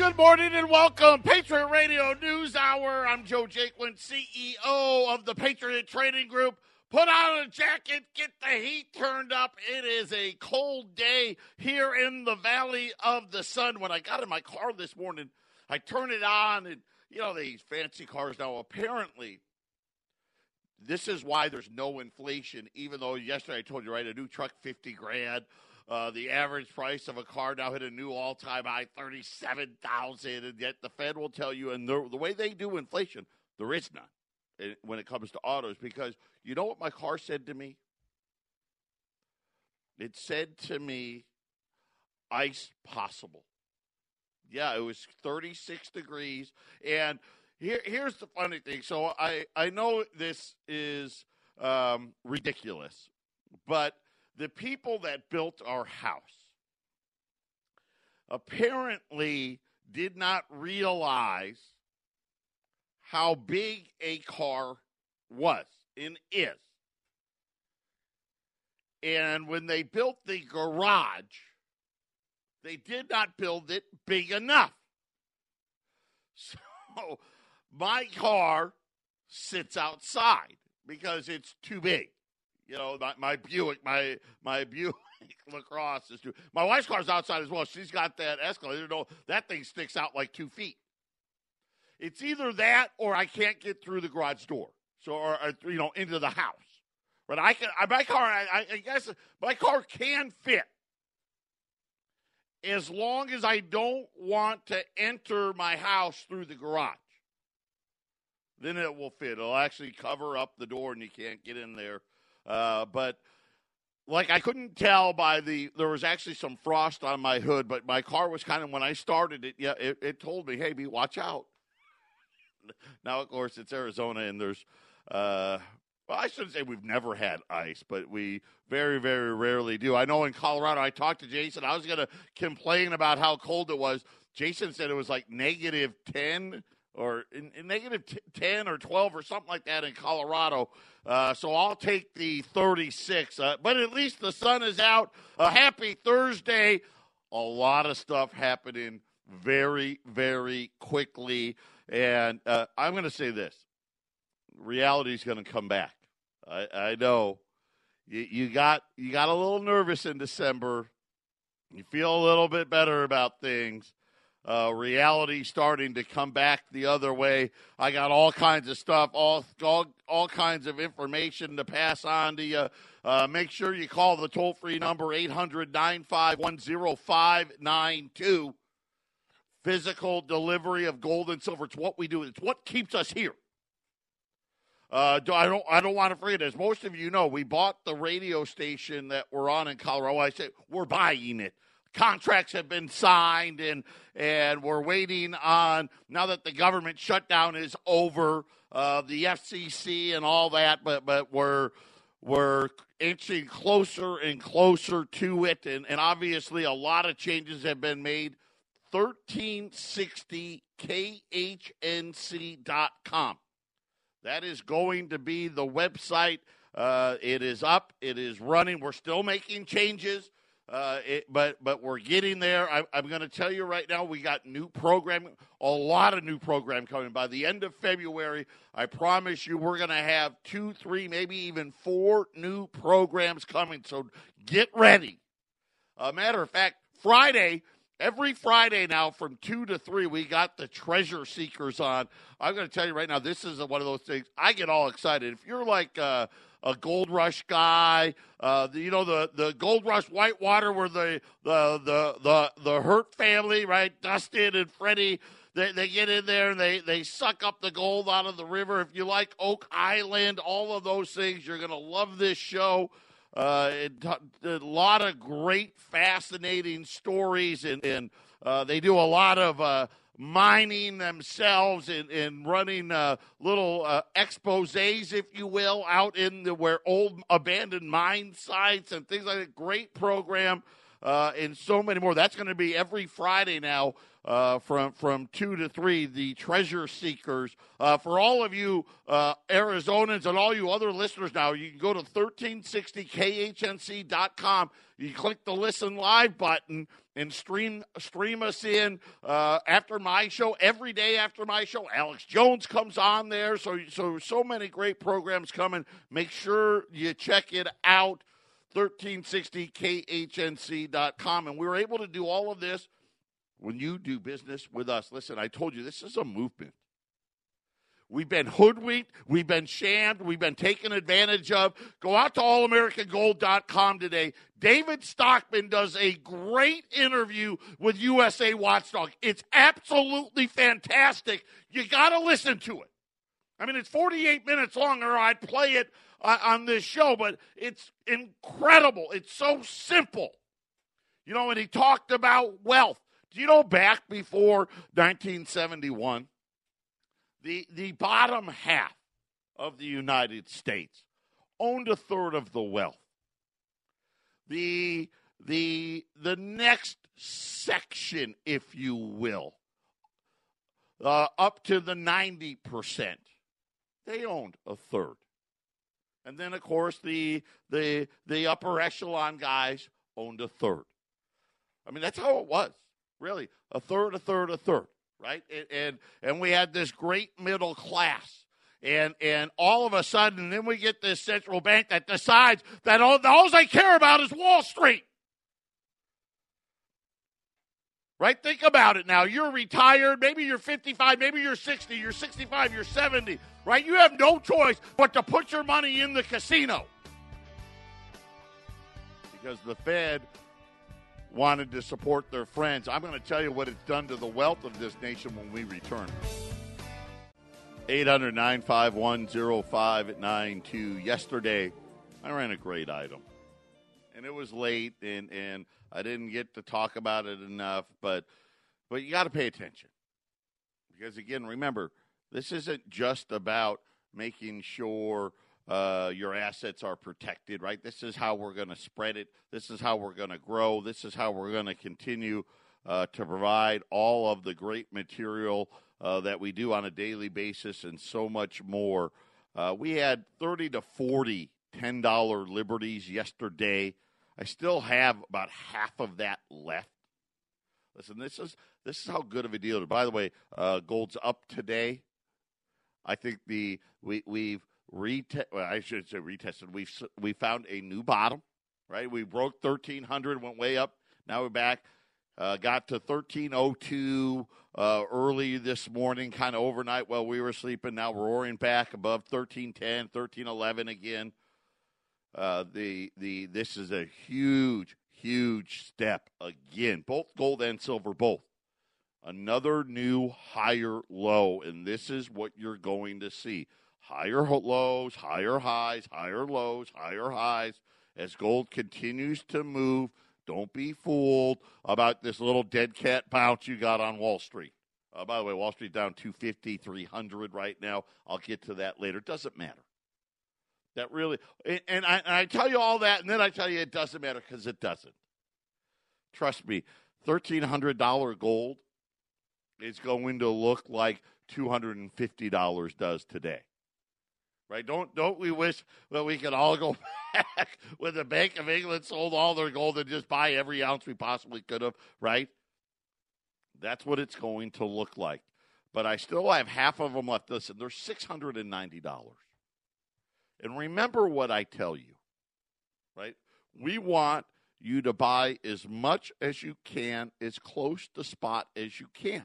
Good morning and welcome, Patriot Radio News Hour. I'm Joe Jaquin, CEO of the Patriot Trading Group. Put on a jacket, get the heat turned up. It is a cold day here in the Valley of the Sun. When I got in my car this morning, I turned it on, and you know, these fancy cars now apparently. This is why there's no inflation, even though yesterday I told you, right, a new truck, 50 grand. Uh, the average price of a car now hit a new all-time high, thirty-seven thousand, and yet the Fed will tell you, and the, way they do inflation, there is none eh, when it comes to autos. Because you know what my car said to me? It said to me, "Ice possible." Yeah, it was thirty-six degrees, and here, here's the funny thing. So I I know this is um, ridiculous, but the people that built our house apparently did not realize how big a car was and is. And when they built the garage, they did not build it big enough. So my car sits outside because it's too big. You know, my, my Buick, my my Buick LaCrosse is too. My wife's car's outside as well. She's got that Escalade. You know, that thing sticks out like two feet. It's either that or I can't get through the garage door. So, or, or you know, into the house. But I can. My car, I, I guess, my car can fit as long as I don't want to enter my house through the garage. Then it will fit. It'll actually cover up the door, and you can't get in there uh, but like I couldn't tell by the there was actually some frost on my hood, but my car was kind of when I started it, yeah, it, it told me, "Hey, be watch out." now, of course, it's Arizona, and there's. Uh, well, I shouldn't say we've never had ice, but we very, very rarely do. I know in Colorado, I talked to Jason. I was going to complain about how cold it was. Jason said it was like negative 10 or in, in negative t- 10 or 12 or something like that in Colorado. Uh, so I'll take the 36. Uh, but at least the sun is out. A happy Thursday. A lot of stuff happening very, very quickly. And uh, I'm going to say this reality is going to come back. I, I know you, you got you got a little nervous in December. You feel a little bit better about things uh, reality starting to come back the other way. I got all kinds of stuff, all all, all kinds of information to pass on to you. Uh, make sure you call the toll free number 800 951 0592. Physical delivery of gold and silver. It's what we do, it's what keeps us here. Uh, I don't. I don't want to forget. As most of you know, we bought the radio station that we're on in Colorado. I say we're buying it contracts have been signed and and we're waiting on now that the government shutdown is over uh, the FCC and all that but but we're we're inching closer and closer to it. And, and obviously a lot of changes have been made. 1360khnc.com that is going to be the website. Uh, it is up. It is running. We're still making changes uh, it, but but we're getting there. I, am going to tell you right now, we got new program, a lot of new program coming. By the end of February, I promise you, we're going to have two, three, maybe even four new programs coming. So get ready. A matter of fact, Friday, every Friday now from two to three, we got the treasure seekers on. I'm going to tell you right now, this is one of those things I get all excited. If you're like. Uh, a Gold Rush guy. Uh, the, you know the the Gold Rush Whitewater, where the the the the the Hurt family, right? Dustin and Freddie. They, they get in there and they, they suck up the gold out of the river. If you like Oak Island, all of those things, you're going to love this show. Uh, it, a lot of great, fascinating stories, and, and uh, they do a lot of uh, mining themselves and, and running uh, little uh, exposes, if you will, out in the where old abandoned mine sites and things like that. Great program. uh, and so many more. That's going to be every Friday now uh, from from two to three. The Treasure Seekers. Uh, for all of you uh, Arizonans and all you other listeners now, you can go to 1360khnc.com. You click the listen live button and stream stream us in uh, after my show every day after my show. Alex Jones comes on there, so so so many great programs coming. Make sure you check it out. 1360khnc.com, and we were able to do all of this when you do business with us. Listen, I told you this is a movement. We've been hoodwinked. We've been shammed. We've been taken advantage of. Go out to allamericangold.com today. David Stockman does a great interview with USA Watchdog. It's absolutely fantastic. You got to listen to it. I mean, it's 48 minutes long, or I'd play it uh, on this show, but it's incredible. It's so simple. You know, and he talked about wealth. Do you know back before 1971? the, the bottom half of the United States owned a third of the wealth. The, the, the next section, if you will, uh, up to the 90%, they owned a third. And then, of course, the, the, the upper echelon guys owned a third. I mean, that's how it was, really. A third, a third, a third right? And, and and we had this great middle class. And and all of a sudden, then we get this central bank that decides that all, all they care about is Wall Street. Right? Think about it now. You're retired. Maybe you're 55. Maybe you're 60. You're 65. You're 70. Right? You have no choice but to put your money in the casino. Because the Fed wanted to support their friends. I'm going to tell you what it's done to the wealth of this nation when we return. 800 951 0592. Yesterday, I ran a great item. And it was late, and, and I didn't get to talk about it enough, but, but you got to pay attention. Because, again, remember, this isn't just about making sure uh, your assets are protected, right? This is how we're going to spread it. This is how we're going to grow. This is how we're going to continue uh, to provide all of the great material uh, that we do on a daily basis and so much more. Uh, we had 30 to 40 $10 liberties yesterday. I still have about half of that left. Listen, this is this is how good of a deal. By the way, uh, gold's up today. I think the we we've retest. Well, I should say retested. We we found a new bottom. Right, we broke thirteen hundred, went way up. Now we're back. Uh, got to thirteen oh two uh, early this morning, kind of overnight while we were sleeping. Now we're roaring back above 1310, 1311 again. Uh, the the this is a huge huge step again. Both gold and silver, both another new higher low, and this is what you're going to see higher lows, higher highs, higher lows, higher highs. As gold continues to move, don't be fooled about this little dead cat bounce you got on Wall Street. Uh, by the way, Wall Street down 250, 300 right now. I'll get to that later. It Doesn't matter. That really, and, and, I, and I tell you all that, and then I tell you it doesn't matter because it doesn't. Trust me, $1,300 gold is going to look like $250 does today right? Don't don't we wish that we could all go back when the Bank of England sold all their gold and just buy every ounce we possibly could have, right? That's what it's going to look like. But I still have half of them left. Listen, they're six hundred and ninety dollars. And remember what I tell you, right? We want you to buy as much as you can, as close to spot as you can.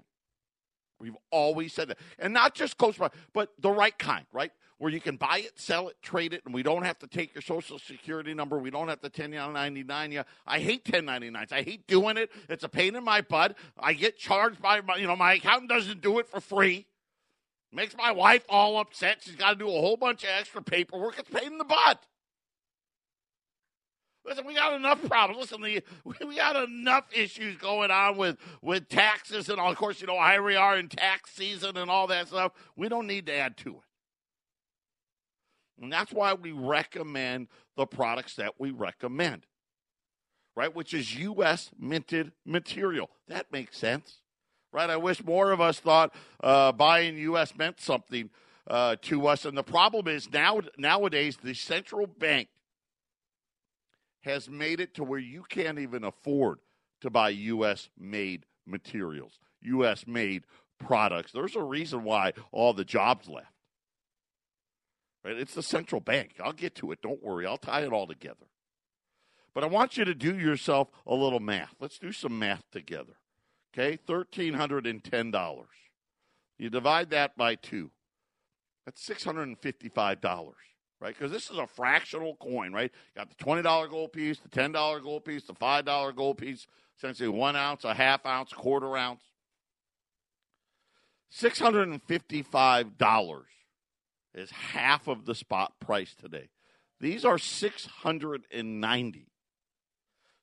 We've always said that. And not just close spot, but the right kind, right? Where you can buy it, sell it, trade it, and we don't have to take your social security number. We don't have to 1099 you. I hate 1099s. I hate doing it. It's a pain in my butt. I get charged by, my, you know, my accountant doesn't do it for free. Makes my wife all upset. She's got to do a whole bunch of extra paperwork. It's pain in the butt. Listen, we got enough problems. Listen, we, we got enough issues going on with, with taxes and all. Of course, you know, here we are in tax season and all that stuff. We don't need to add to it. And that's why we recommend the products that we recommend. right? Which is U.S. minted material. That makes sense, right? I wish more of us thought uh, buying U.S. meant something uh, to us. And the problem is now nowadays the central bank has made it to where you can't even afford to buy U.S. made materials, U.S. made products. There's a reason why all the jobs left. Right? It's the central bank. I'll get to it. Don't worry. I'll tie it all together. But I want you to do yourself a little math. Let's do some math together. Okay, $1,310. You divide that by two. That's $655 right? Because this is a fractional coin, right? You got the $20 gold piece, the $10 gold piece, the $5 gold piece, essentially one ounce, a half ounce, quarter ounce. $655 is half of the spot price today. These are 690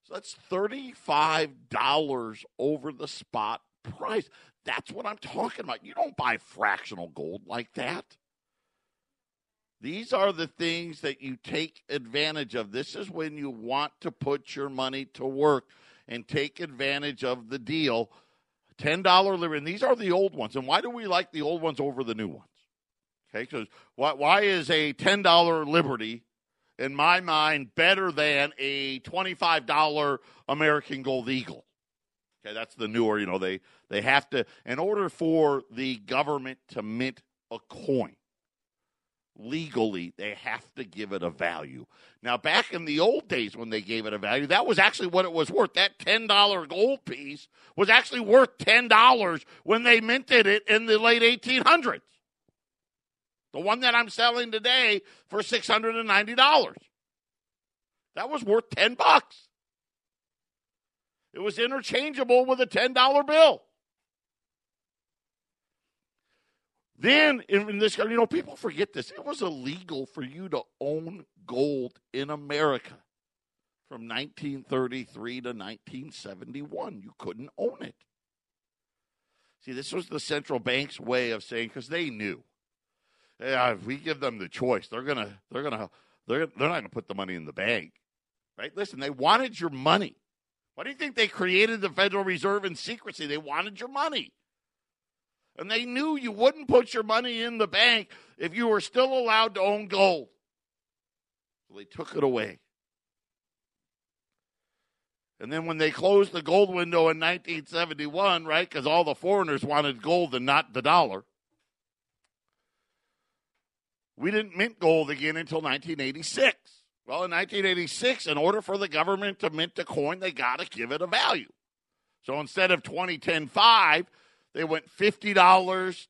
So that's $35 over the spot price. That's what I'm talking about. You don't buy fractional gold like that. These are the things that you take advantage of. This is when you want to put your money to work and take advantage of the deal. $10 Liberty. And these are the old ones. And why do we like the old ones over the new ones? Okay, because why, why is a $10 Liberty, in my mind, better than a $25 American Gold Eagle? Okay, that's the newer, you know, they, they have to, in order for the government to mint a coin, legally they have to give it a value. Now, back in the old days when they gave it a value, that was actually what it was worth. That $10 gold piece was actually worth $10 when they minted it in the late 1800s. The one that I'm selling today for $690. That was worth 10 bucks. It was interchangeable with a $10 bill. Then in this, you know, people forget this. It was illegal for you to own gold in America from 1933 to 1971. You couldn't own it. See, this was the central bank's way of saying because they knew, yeah, if we give them the choice, they're gonna, they're gonna, they're they're not gonna put the money in the bank, right? Listen, they wanted your money. Why do you think they created the Federal Reserve in secrecy? They wanted your money. And they knew you wouldn't put your money in the bank if you were still allowed to own gold. So they took it away. And then when they closed the gold window in 1971, right, because all the foreigners wanted gold and not the dollar, we didn't mint gold again until 1986. Well, in 1986, in order for the government to mint a coin, they got to give it a value. So instead of 2010.5, they went $50,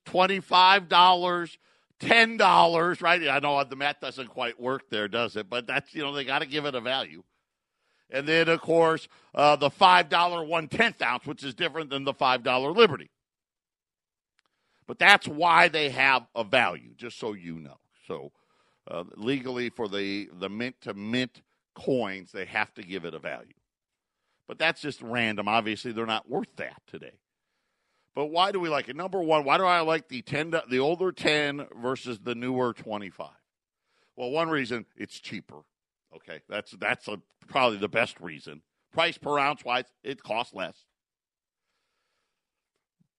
$25, $10, right? I know the math doesn't quite work there, does it? But that's, you know, they got to give it a value. And then, of course, uh, the $5 one tenth ounce, which is different than the $5 Liberty. But that's why they have a value, just so you know. So, uh, legally, for the, the mint to mint coins, they have to give it a value. But that's just random. Obviously, they're not worth that today. But why do we like it? Number one, why do I like the ten, the older ten versus the newer twenty five? Well, one reason it's cheaper. Okay, that's that's a, probably the best reason. Price per ounce wise, it costs less.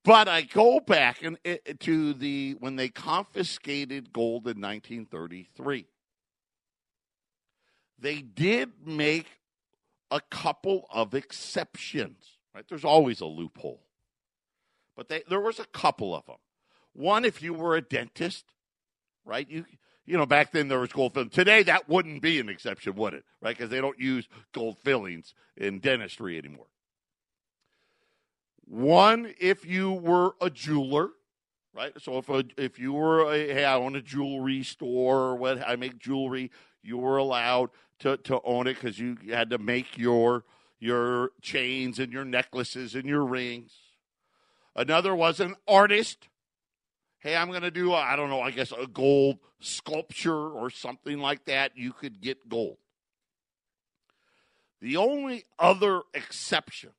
But I go back and it, to the when they confiscated gold in 1933. They did make a couple of exceptions. Right? There's always a loophole but they, there was a couple of them. One, if you were a dentist, right? You you know back then there was gold filling. Today that wouldn't be an exception, would it? Right? Because they don't use gold fillings in dentistry anymore. One, if you were a jeweler, right? So if a, if you were a hey, I own a jewelry store, or what I make jewelry, you were allowed to to own it because you had to make your your chains and your necklaces and your rings. Another was an artist. Hey, I'm going to do, I don't know, I guess a gold sculpture or something like that. You could get gold. The only other exception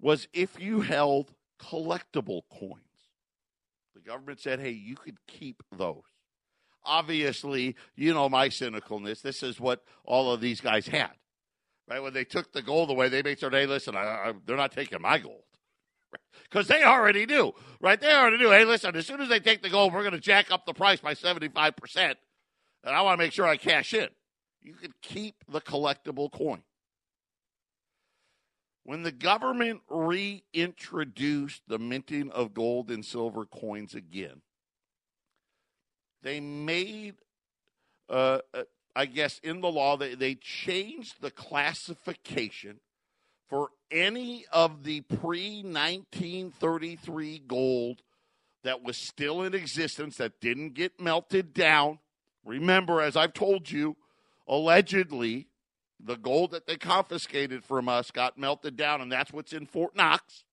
was if you held collectible coins. The government said, hey, you could keep those. obviously, you know my cynicalness. This is what all of these guys had, right? When they took the gold away, they made sure, hey, listen, I, I, they're not taking my gold. Because they already knew, right? They already knew, hey, listen, as soon as they take the gold, we're going to jack up the price by 75%. And I want to make sure I cash in. You could keep the collectible coin. When the government reintroduced the minting of gold and silver coins again, they made, uh, uh, I guess, in the law, they, they changed the classification for any of the pre 1933 gold that was still in existence that didn't get melted down. Remember, as I've told you, allegedly, the gold that they confiscated from us got melted down, and that's what's in Fort Knox.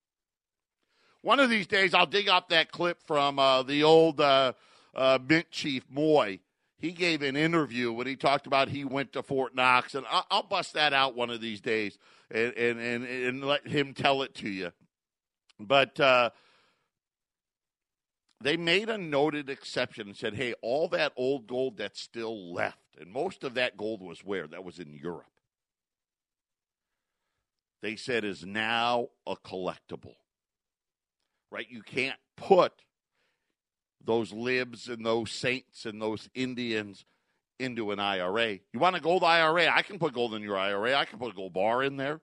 One of these days, I'll dig up that clip from uh, the old uh, uh, Mint Chief Moy. He gave an interview when he talked about he went to Fort Knox, and I'll, I'll bust that out one of these days and, and, and, and let him tell it to you. But uh, they made a noted exception and said, hey, all that old gold that's still left, and most of that gold was where? That was in Europe. They said is now a collectible. Right? You can't put those libs and those saints and those Indians into an IRA. You want a gold IRA? I can put gold in your IRA. I can put a gold bar in there.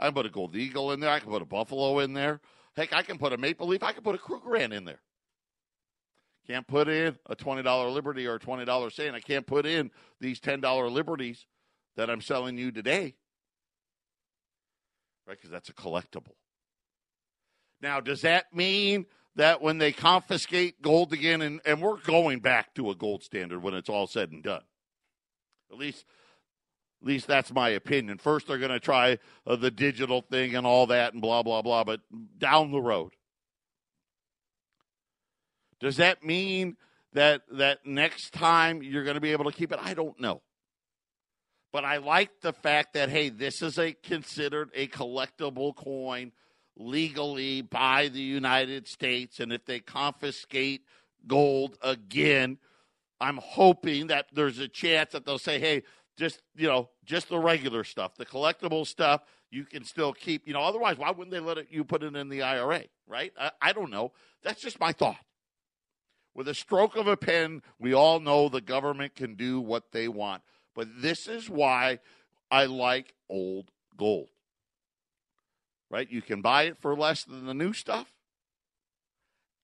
I can put a gold eagle in there. I can put a buffalo in there. Heck, I can put a maple leaf. I can put a Krugerrand in there. Can't put in a $20 Liberty or a $20 Saint. I can't put in these $10 Liberties that I'm selling you today. Right? Because that's a collectible. Now, does that mean that when they confiscate gold again, and, and we're going back to a gold standard when it's all said and done? At least at least that's my opinion. First, they're going to try uh, the digital thing and all that and blah, blah, blah, but down the road. Does that mean that, that next time you're going to be able to keep it? I don't know. But I like the fact that, hey, this is a considered a collectible coin legally by the United States. And if they confiscate gold again, I'm hoping that there's a chance that they'll say, hey, just you know just the regular stuff the collectible stuff you can still keep you know otherwise why wouldn't they let it, you put it in the ira right? I, I don't know. That's just my thought. With a stroke of a pen we all know the government can do what they want but this is why i like old gold right you can buy it for less than the new stuff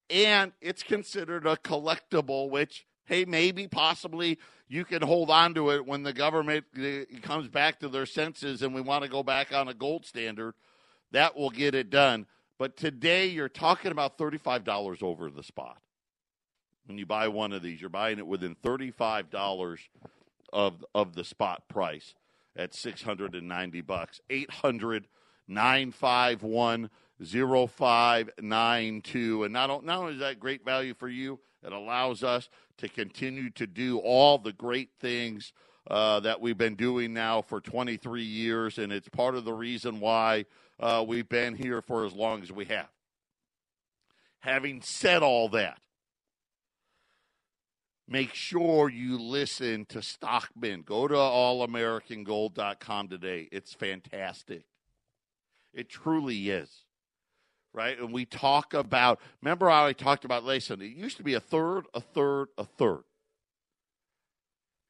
and it's considered a collectible which hey maybe possibly you can hold on to it when the government uh, comes back to their senses and we want to go back on a gold standard. That will get it done. But today you're talking about $35 over the spot. When you buy one of these, you're buying it within $35 of of the spot price at 690 bucks. 800 951 0592 and not, not only is that great value for you, it allows us to continue to do all the great things uh, that we've been doing now for 23 years, and it's part of the reason why uh, we've been here for as long as we have. Having said all that, make sure you listen to Stockman. Go to allamericangold.com today. It's fantastic. It truly is right? And we talk about, remember how I talked about Layson? It used to be a third, a third, a third.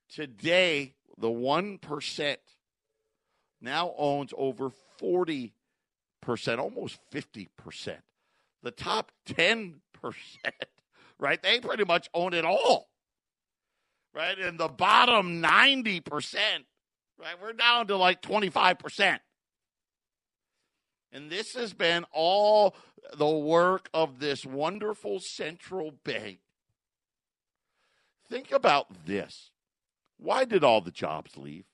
Today, the 1% now owns over 40%, almost 50%. The top 10%, right? They pretty much own it all, right? And the bottom 90%, right? We're down to like 25%. And this has been all the work of this wonderful central bank. Think about this. Why did all the jobs leave?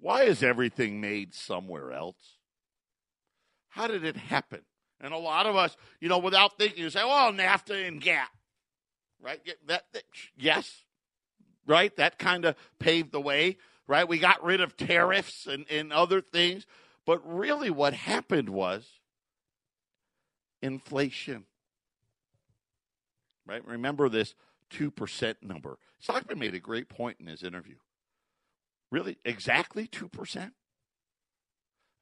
Why is everything made somewhere else? How did it happen? And a lot of us, you know, without thinking, you say, well, NAFTA and GATT," right? That, that yes, right. That kind of paved the way, right? We got rid of tariffs and, and other things. But really, what happened was inflation. Right? Remember this 2% number. Stockman made a great point in his interview. Really? Exactly 2%? I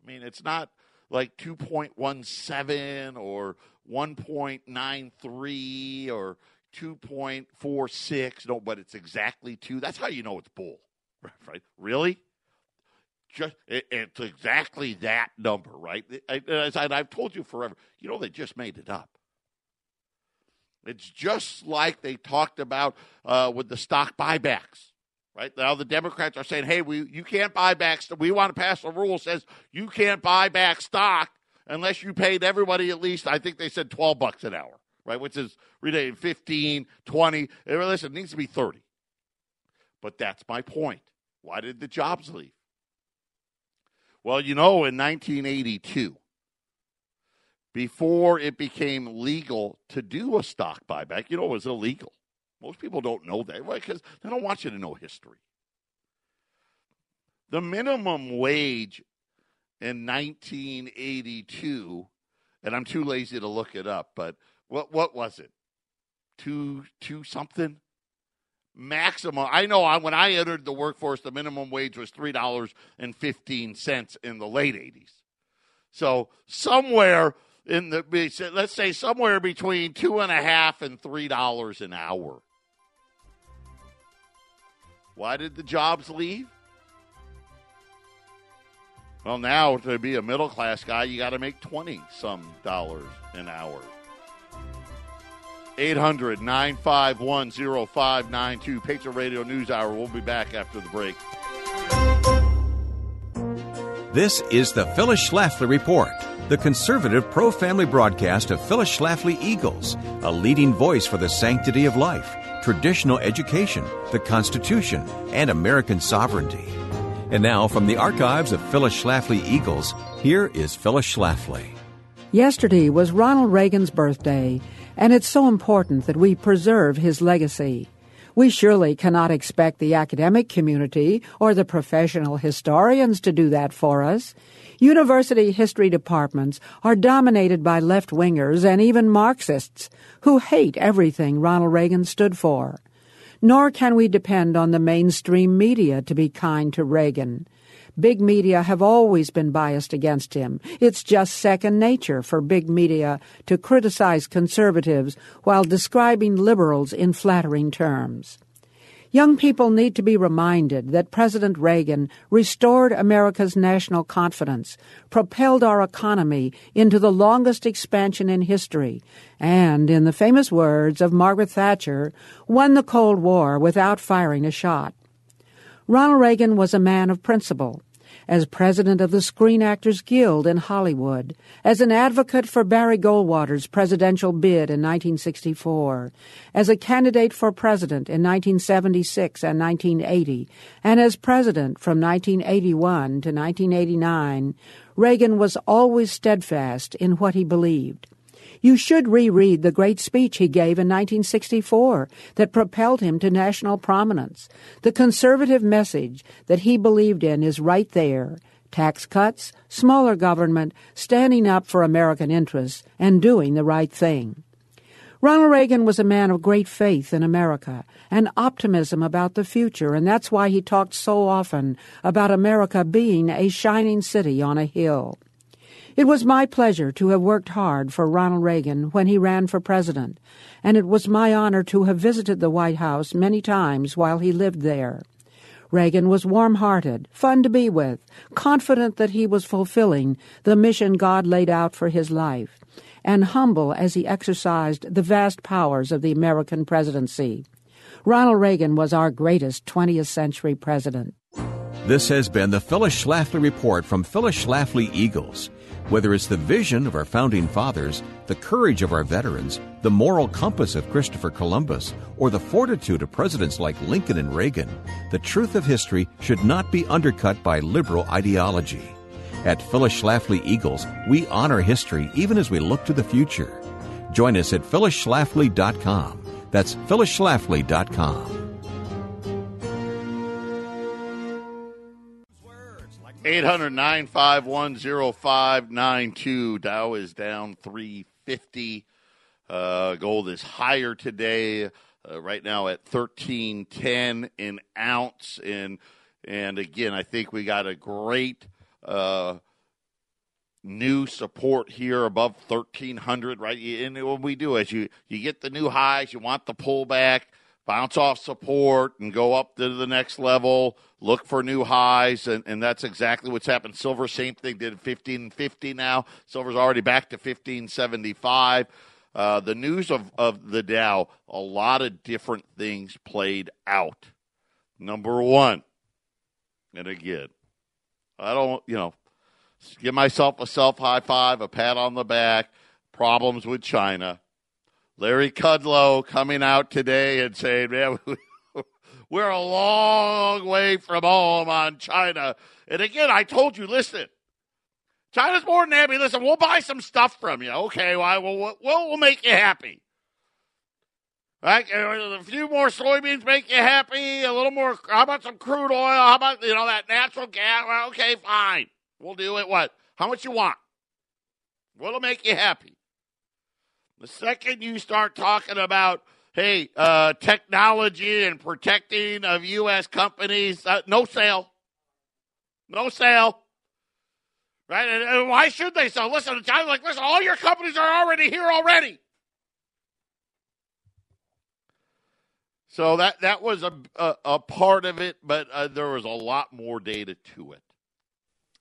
mean, it's not like 2.17 or 1.93 or 2.46. No, but it's exactly 2. That's how you know it's bull. Right? Really? Just it, it's exactly that number, right? As I've told you forever, you know they just made it up. It's just like they talked about uh, with the stock buybacks. Right now, the Democrats are saying, "Hey, we you can't buy back. We want to pass a rule says you can't buy back stock unless you paid everybody at least. I think they said twelve bucks an hour, right? Which is really 15, 20. Eh, listen, it needs to be thirty. But that's my point. Why did the jobs leave? Well, you know, in 1982, before it became legal to do a stock buyback, you know, it was illegal. Most people don't know that because they don't want you to know history. The minimum wage in 1982, and I'm too lazy to look it up, but what what was it? Two two something maximum. I know I, when I entered the workforce, the minimum wage was three dollars and fifteen cents in the late 80s. So somewhere in the let's say somewhere between two and a half and three dollars an hour. Why did the jobs leave? Well, now to be a middle class guy, you got to make 20 some dollars an hour. 800 951 0592. Patriot Radio News Hour. We'll be back after the break. This is the Phyllis Schlafly Report the conservative pro family broadcast of Phyllis Schlafly Eagles, a leading voice for the sanctity of life, traditional education, the Constitution, and American sovereignty. And now, from the archives of Phyllis Schlafly Eagles, here is Phyllis Schlafly. Yesterday was Ronald Reagan's birthday, and it's so important that we preserve his legacy. We surely cannot expect the academic community or the professional historians to do that for us. University history departments are dominated by left wingers and even Marxists who hate everything Ronald Reagan stood for. Nor can we depend on the mainstream media to be kind to Reagan. Big media have always been biased against him. It's just second nature for big media to criticize conservatives while describing liberals in flattering terms. Young people need to be reminded that President Reagan restored America's national confidence, propelled our economy into the longest expansion in history, and, in the famous words of Margaret Thatcher, won the Cold War without firing a shot. Ronald Reagan was a man of principle as president of the Screen Actors Guild in Hollywood, as an advocate for Barry Goldwater's presidential bid in 1964, as a candidate for president in 1976 and 1980, and as president from 1981 to 1989, Reagan was always steadfast in what he believed. You should reread the great speech he gave in 1964 that propelled him to national prominence. The conservative message that he believed in is right there tax cuts, smaller government, standing up for American interests, and doing the right thing. Ronald Reagan was a man of great faith in America and optimism about the future, and that's why he talked so often about America being a shining city on a hill. It was my pleasure to have worked hard for Ronald Reagan when he ran for president, and it was my honor to have visited the White House many times while he lived there. Reagan was warm hearted, fun to be with, confident that he was fulfilling the mission God laid out for his life, and humble as he exercised the vast powers of the American presidency. Ronald Reagan was our greatest 20th century president. This has been the Phyllis Schlafly Report from Phyllis Schlafly Eagles. Whether it's the vision of our founding fathers, the courage of our veterans, the moral compass of Christopher Columbus, or the fortitude of presidents like Lincoln and Reagan, the truth of history should not be undercut by liberal ideology. At Phyllis Schlafly Eagles, we honor history even as we look to the future. Join us at phyllisschlafly.com. That's phyllisschlafly.com. 800 951 0592. Dow is down 350. Uh, gold is higher today. uh, right now at thirteen ten an ounce, and and again, I think we got a great uh, new support here above thirteen hundred. Right, and what we do as you you get the new highs, you want the pullback bounce off support and go up to the next level, look for new highs, and, and that's exactly what's happened. Silver, same thing, did 1550 now. Silver's already back to 1575. Uh, the news of, of the Dow, a lot of different things played out. Number one, and again, I don't, you know, give myself a self high five, a pat on the back, problems with China. Larry Kudlow coming out today and saying, man, we're a long way from home on China. And again, I told you, listen, China's more than happy. Listen, we'll buy some stuff from you. Okay, well, we'll, we'll make you happy. A few more soybeans make you happy. A little more. How about some crude oil? How about you know that natural gas? Well, okay, fine. We'll do it. What? How much you want? What'll make you happy? The second you start talking about, hey, uh, technology and protecting of U.S. companies, uh, no sale. No sale. Right? And, and why should they sell? Listen, China's like, listen, all your companies are already here already. So that that was a a, a part of it, but uh, there was a lot more data to it.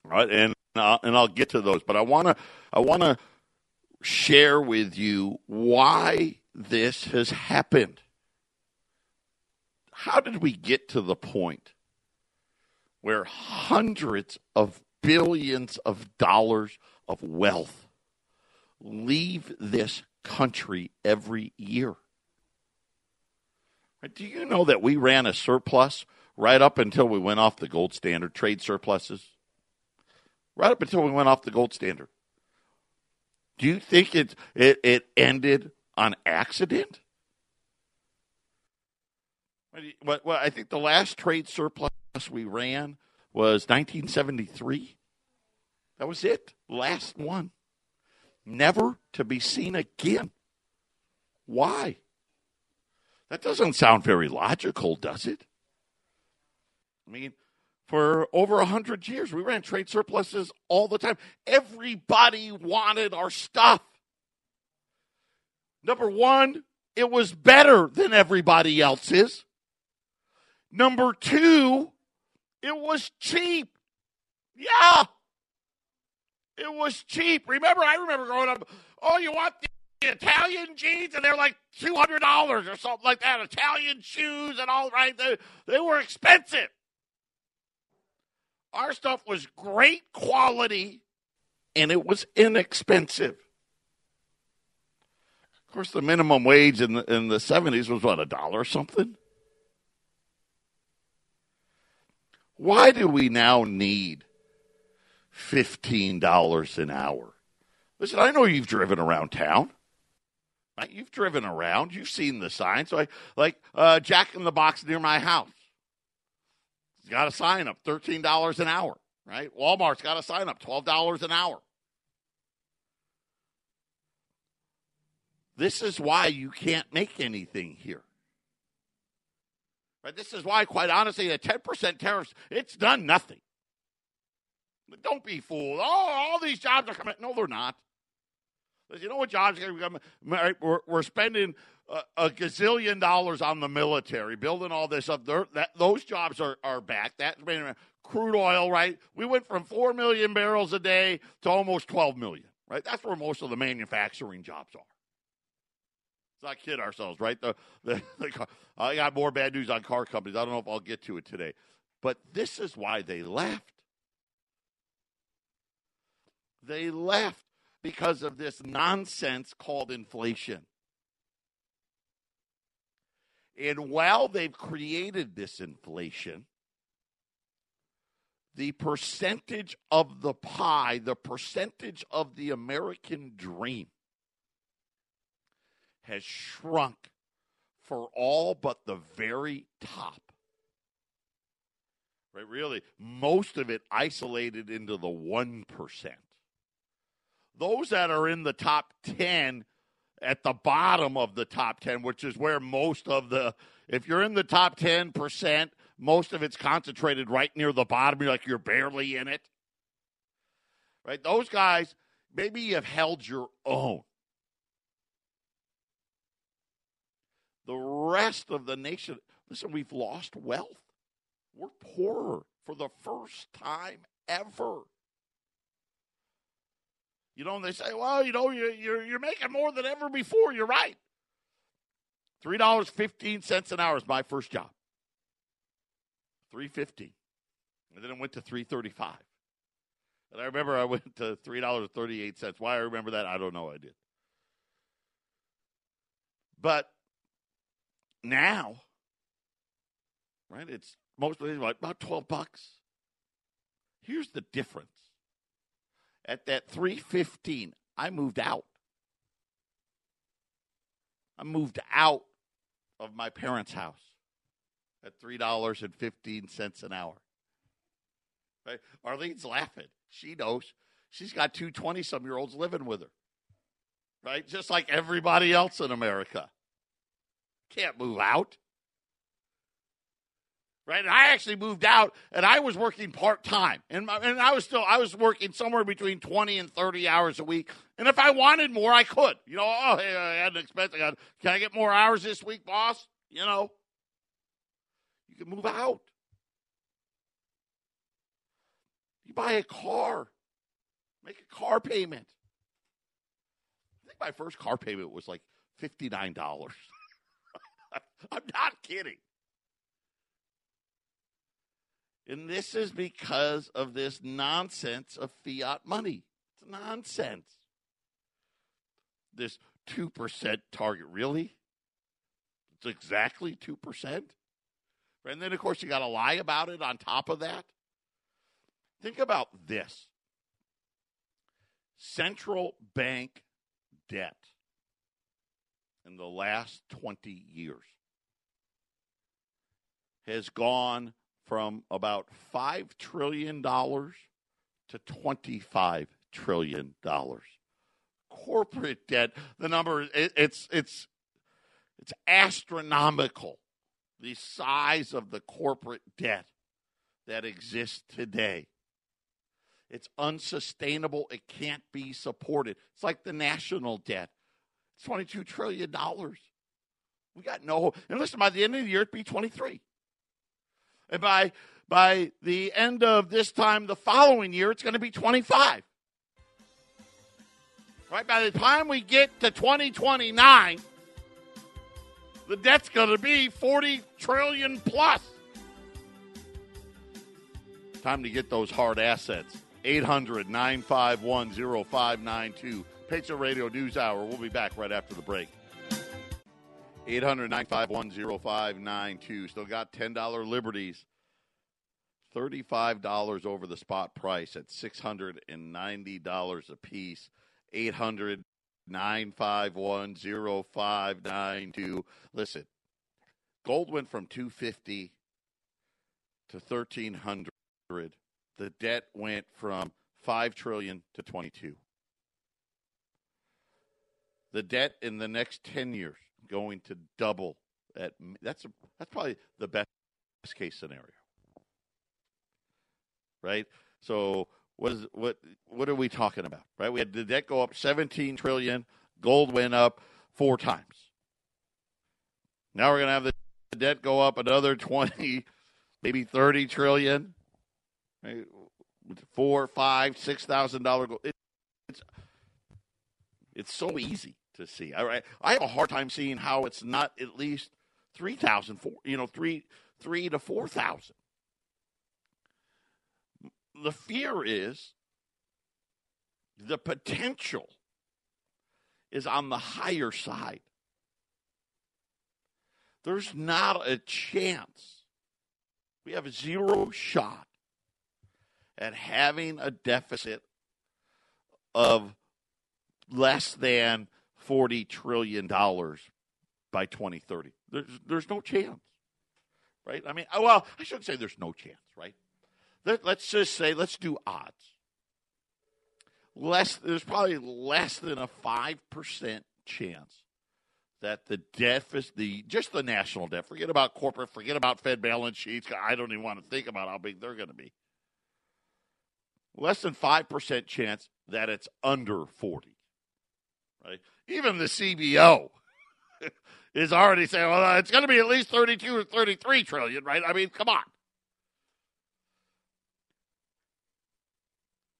Right, and uh, and I'll get to those, but I wanna I wanna share with you why this has happened. How did we get to the point where hundreds of billions of dollars of wealth leave this country every year? Do you know that we ran a surplus right up until we went off the gold standard, trade surpluses? Right up until we went off the gold standard. Do you think it it, it ended on accident? Well, I think the last trade surplus we ran was 1973. That was it. Last one. Never to be seen again. Why? That doesn't sound very logical, does it? I mean, for over a hundred years. We ran trade surpluses all the time. Everybody wanted our stuff. Number one, it was better than everybody else's. Number two, it was cheap. Yeah. It was cheap. Remember, I remember growing up, oh, you want the Italian jeans? And they're like $200 or something like that. Italian shoes and all right. They, they were expensive. Our stuff was great quality and it was inexpensive. Of course, the minimum wage in the, in the 70s was what, a dollar or something? Why do we now need $15 an hour? Listen, I know you've driven around town. You've driven around. You've seen the signs. So I, like uh, Jack in the Box near my house got a sign up $13 an hour, right? Walmart's got a sign up $12 an hour. This is why you can't make anything here. Right? This is why, quite honestly, a 10% tariff, it's done nothing. But don't be fooled. Oh, all these jobs are coming. No, they're not. You know what jobs are? We're, we're spending a, gazillion dollars on the military, building all this up. That, those jobs are, are back. That's been crude oil, right? We went from 4 million barrels a day to almost 12 million, right? That's where most of the manufacturing jobs are. Let's not kid ourselves, right? The, the, the, I got more bad news on car companies. I don't know if I'll get to it today. But this is why they left. They left because of this nonsense called inflation. And while they've created this inflation, the percentage of the pie, the percentage of the American dream has shrunk for all but the very top. Right, really, most of it isolated into the 1%. Those that are in the top 10 at the bottom of the top 10, which is where most of the, if you're in the top 10%, most of it's concentrated right near the bottom. You're like you're barely in it. Right? Those guys, maybe you have held your own. The rest of the nation, listen, we've lost wealth. We're poorer for the first time ever. You know, they say, well, you know, you're, you're, you're making more than ever before. You're right. $3.15 an hour is my first job. 350 And then it went to 335 And I remember I went to $3.38. Why I remember that, I don't know. I did. But now, right, it's mostly about 12 bucks. Here's the difference. At that 315, I moved out. I moved out of my parents' house at $3.15 an hour. Right? Arlene's laughing. She knows. She's got two 20 some year olds living with her. Right? Just like everybody else in America. Can't move out right? And I actually moved out, and I was working part time, and and I was still I was working somewhere between twenty and thirty hours a week. And if I wanted more, I could. You know, oh hey, I had an expense. I got, can I get more hours this week, boss? You know, you can move out. You buy a car, make a car payment. I think my first car payment was like fifty nine dollars. I'm not kidding. And this is because of this nonsense of fiat money. It's nonsense. This 2% target, really? It's exactly 2%? And then, of course, you got to lie about it on top of that. Think about this central bank debt in the last 20 years has gone from about $5 trillion to $25 trillion. Corporate debt, the number, it, it's, it's, it's astronomical, the size of the corporate debt that exists today. It's unsustainable. It can't be supported. It's like the national debt. It's $22 trillion. We got no, and listen, by the end of the year, it'd be 23. And by by the end of this time the following year, it's going to be 25. Right? By the time we get to 2029, the debt's going to be 40 trillion plus. Time to get those hard assets. 800 951 0592. Patriot Radio News Hour. We'll be back right after the break. 800 951 0592. Still got $10 liberties. $35 over the spot price at $690 a piece. 800 951 0592. Listen, gold went from 250 to 1300. The debt went from 5 trillion to 22. The debt in the next 10 years going to double at that's a, that's probably the best case scenario. Right? So what is what what are we talking about? Right? We had the debt go up 17 trillion, gold went up four times. Now we're going to have the debt go up another 20, maybe 30 trillion. Right? Four, five, six thousand dollar gold. It, it's it's so easy to see. I, I have a hard time seeing how it's not at least three thousand, four, you know, three three to four thousand. The fear is the potential is on the higher side. There's not a chance. We have a zero shot at having a deficit of less than $40 trillion by 2030. There's, there's no chance, right? I mean, well, I shouldn't say there's no chance, right? Let, let's just say, let's do odds. Less, there's probably less than a 5% chance that the deficit, the just the national debt, forget about corporate, forget about Fed balance sheets. I don't even want to think about how big they're going to be. Less than 5% chance that it's under 40. Right? Even the CBO is already saying, well, it's going to be at least 32 or 33 trillion, right? I mean, come on.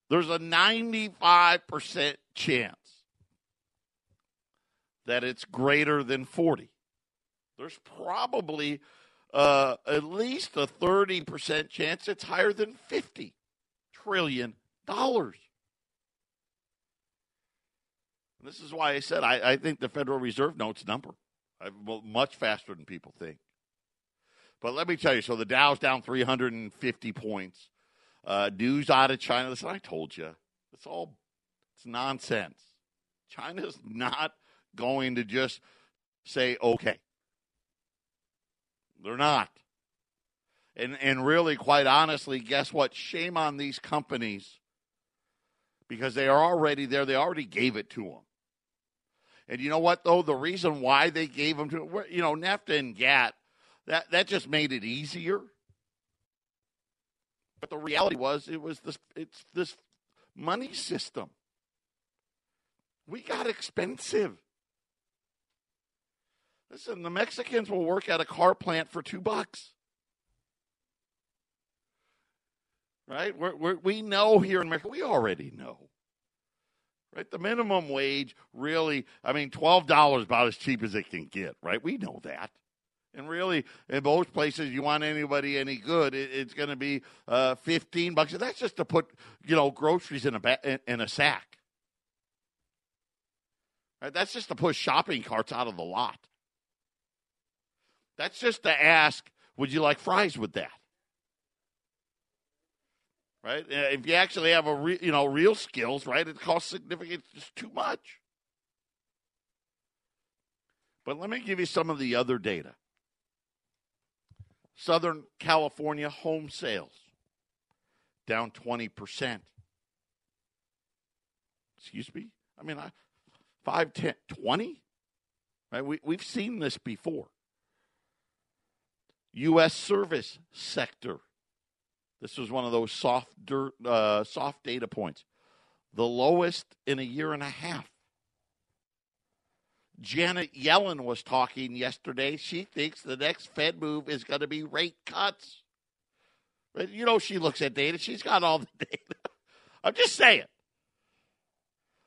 There's a 95% chance that it's greater than 40. There's probably uh, at least a 30% chance it's higher than 50 trillion dollars. This is why I said I, I think the Federal Reserve notes number much faster than people think. But let me tell you, so the Dow's down 350 points. Uh, news out of China. Listen, I told you, it's all it's nonsense. China's not going to just say okay. They're not. And and really, quite honestly, guess what? Shame on these companies because they are already there. They already gave it to them. And you know what though? The reason why they gave them to you know NAFTA and GATT that that just made it easier. But the reality was it was this it's this money system. We got expensive. Listen, the Mexicans will work at a car plant for two bucks. Right? We're, we know here in America, we already know. Right? The minimum wage really, I mean, $12 is about as cheap as it can get, right? We know that. And really, in most places, you want anybody any good, it, it's going to be uh, 15 bucks. And that's just to put, you know, groceries in a, ba- in a sack. Right? That's just to push shopping carts out of the lot. That's just to ask, would you like fries with that? Right? If you actually have a re- you know real skills, right, it costs significant just too much. But let me give you some of the other data. Southern California home sales down 20%. Excuse me? I mean, I, 5, 10, 20? Right? We, we've seen this before. U.S. service sector. This was one of those soft, dirt, uh, soft data points. The lowest in a year and a half. Janet Yellen was talking yesterday. She thinks the next Fed move is going to be rate cuts. But You know, she looks at data. She's got all the data. I'm just saying.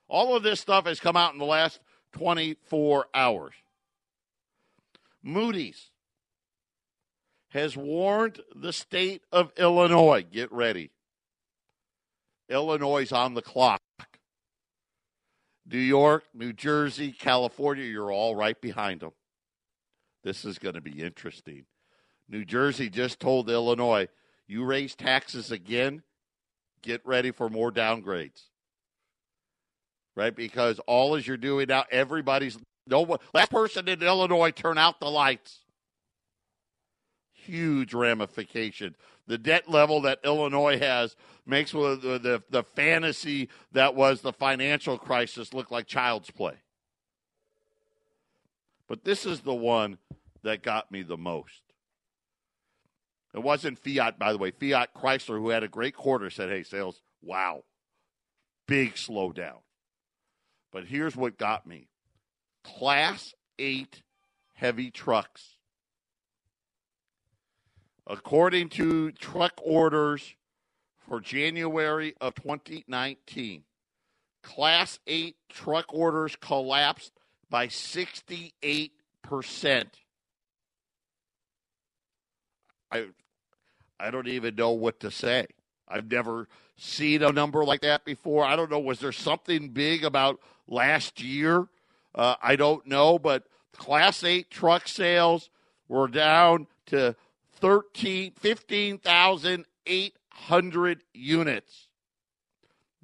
All of this stuff has come out in the last 24 hours. Moody's has warned the state of Illinois get ready. Illinois is on the clock. New York, New Jersey, California, you're all right behind them. This is going to be interesting. New Jersey just told Illinois, you raise taxes again, get ready for more downgrades. Right? Because all as you're doing now, everybody's no one last person in Illinois turn out the lights huge ramification. The debt level that Illinois has makes the, the, the fantasy that was the financial crisis look like child's play. But this is the one that got me the most. It wasn't Fiat, by the way. Fiat Chrysler, who had a great quarter, said, hey, sales, wow, big slowdown. But here's what got me Class 8 heavy trucks According to truck orders for January of 2019, Class 8 truck orders collapsed by 68%. I I don't even know what to say. I've never seen a number like that before. I don't know. Was there something big about last year? Uh, I don't know, but Class 8 truck sales were down to 13, 15,800 units,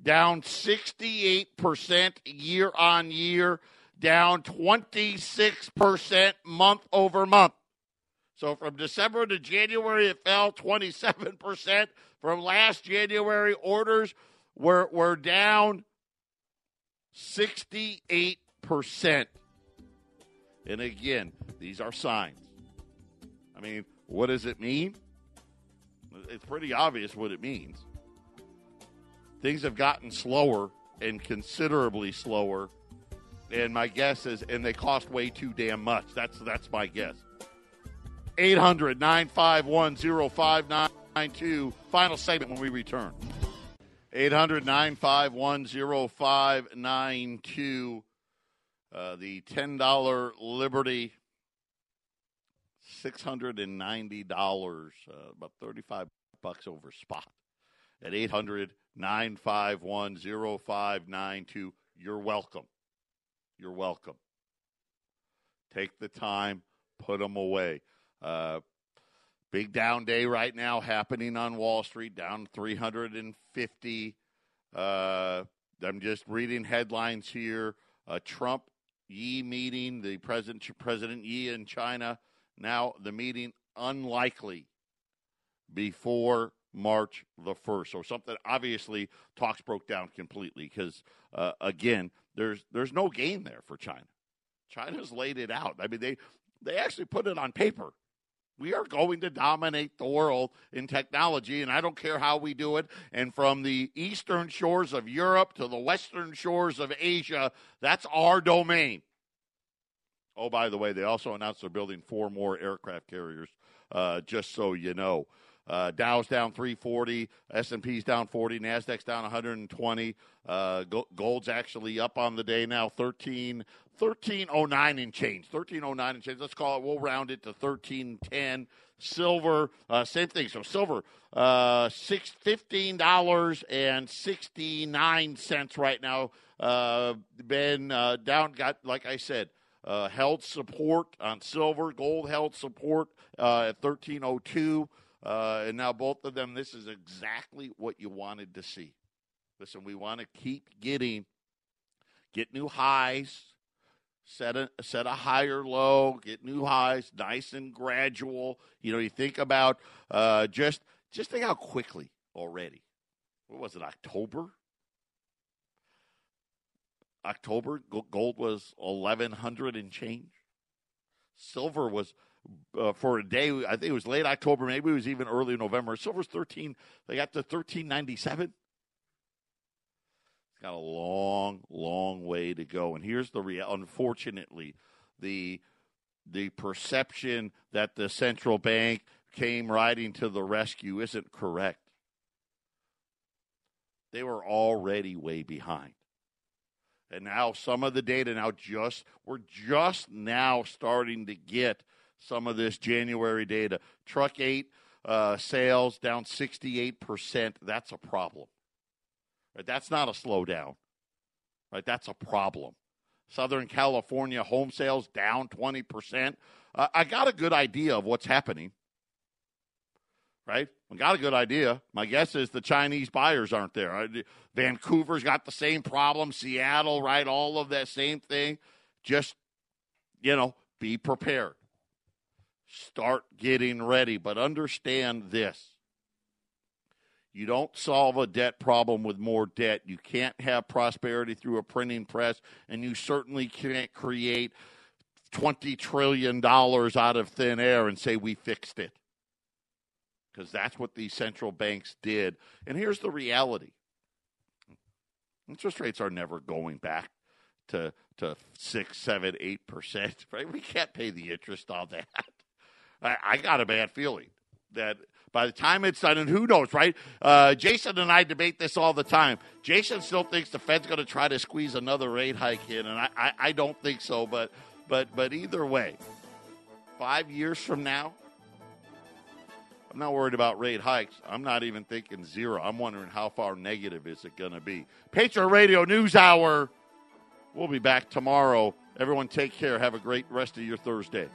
down 68% year on year, down 26% month over month. So from December to January, it fell 27%. From last January, orders were, were down 68%. And again, these are signs. I mean, what does it mean? It's pretty obvious what it means. Things have gotten slower and considerably slower. And my guess is, and they cost way too damn much. That's that's my guess. 800 951 0592. Final segment when we return. 800 951 0592. Uh, the $10 Liberty, $690, uh, about 35 bucks over spot at 800 951 0592. You're welcome. You're welcome. Take the time, put them away. Uh, big down day right now happening on Wall Street, down 350. Uh, I'm just reading headlines here. Uh, Trump Xi meeting, the president President Xi in China. Now the meeting unlikely before March the first. So something obviously talks broke down completely because uh, again, there's there's no gain there for China. China's laid it out. I mean they they actually put it on paper. We are going to dominate the world in technology, and I don't care how we do it. And from the eastern shores of Europe to the western shores of Asia, that's our domain. Oh, by the way, they also announced they're building four more aircraft carriers, uh, just so you know. Uh, Dow's down 340, S&P's down 40, Nasdaq's down 120. Uh, gold's actually up on the day now, 13 1309 and change. 1309 and change. Let's call it. We'll round it to 1310. Silver, uh, same thing. So silver, uh, six fifteen dollars and sixty nine cents right now. Uh, been uh, down. Got like I said. Uh, held support on silver, gold held support uh, at 1302. Uh, and now both of them, this is exactly what you wanted to see. Listen, we want to keep getting, get new highs, set a set a higher low, get new highs, nice and gradual. You know, you think about uh, just just think how quickly already. What was it? October. October gold was eleven hundred and change. Silver was uh, for a day. I think it was late October, maybe it was even early November. Silver's thirteen. They got to thirteen ninety seven. It's got a long, long way to go. And here's the real. Unfortunately, the the perception that the central bank came riding to the rescue isn't correct. They were already way behind. And now some of the data now just we're just now starting to get some of this January data. Truck 8 uh, sales down 68%. That's a problem. Right? That's not a slowdown. Right? That's a problem. Southern California home sales down 20%. Uh, I got a good idea of what's happening. Right? We got a good idea. My guess is the Chinese buyers aren't there. Vancouver's got the same problem. Seattle, right? All of that same thing. Just, you know, be prepared start getting ready. But understand this you don't solve a debt problem with more debt. You can't have prosperity through a printing press, and you certainly can't create $20 trillion out of thin air and say we fixed it. Because that's what the central banks did. And here's the reality interest rates are never going back to, to 6, 7, 8%, right? We can't pay the interest on that. I, I got a bad feeling that by the time it's done, and who knows, right? Uh, Jason and I debate this all the time. Jason still thinks the Fed's going to try to squeeze another rate hike in, and I, I, I don't think so. But, but, but either way, five years from now, I'm not worried about rate hikes. I'm not even thinking zero. I'm wondering how far negative is it going to be. Patriot Radio News Hour. We'll be back tomorrow. Everyone, take care. Have a great rest of your Thursday.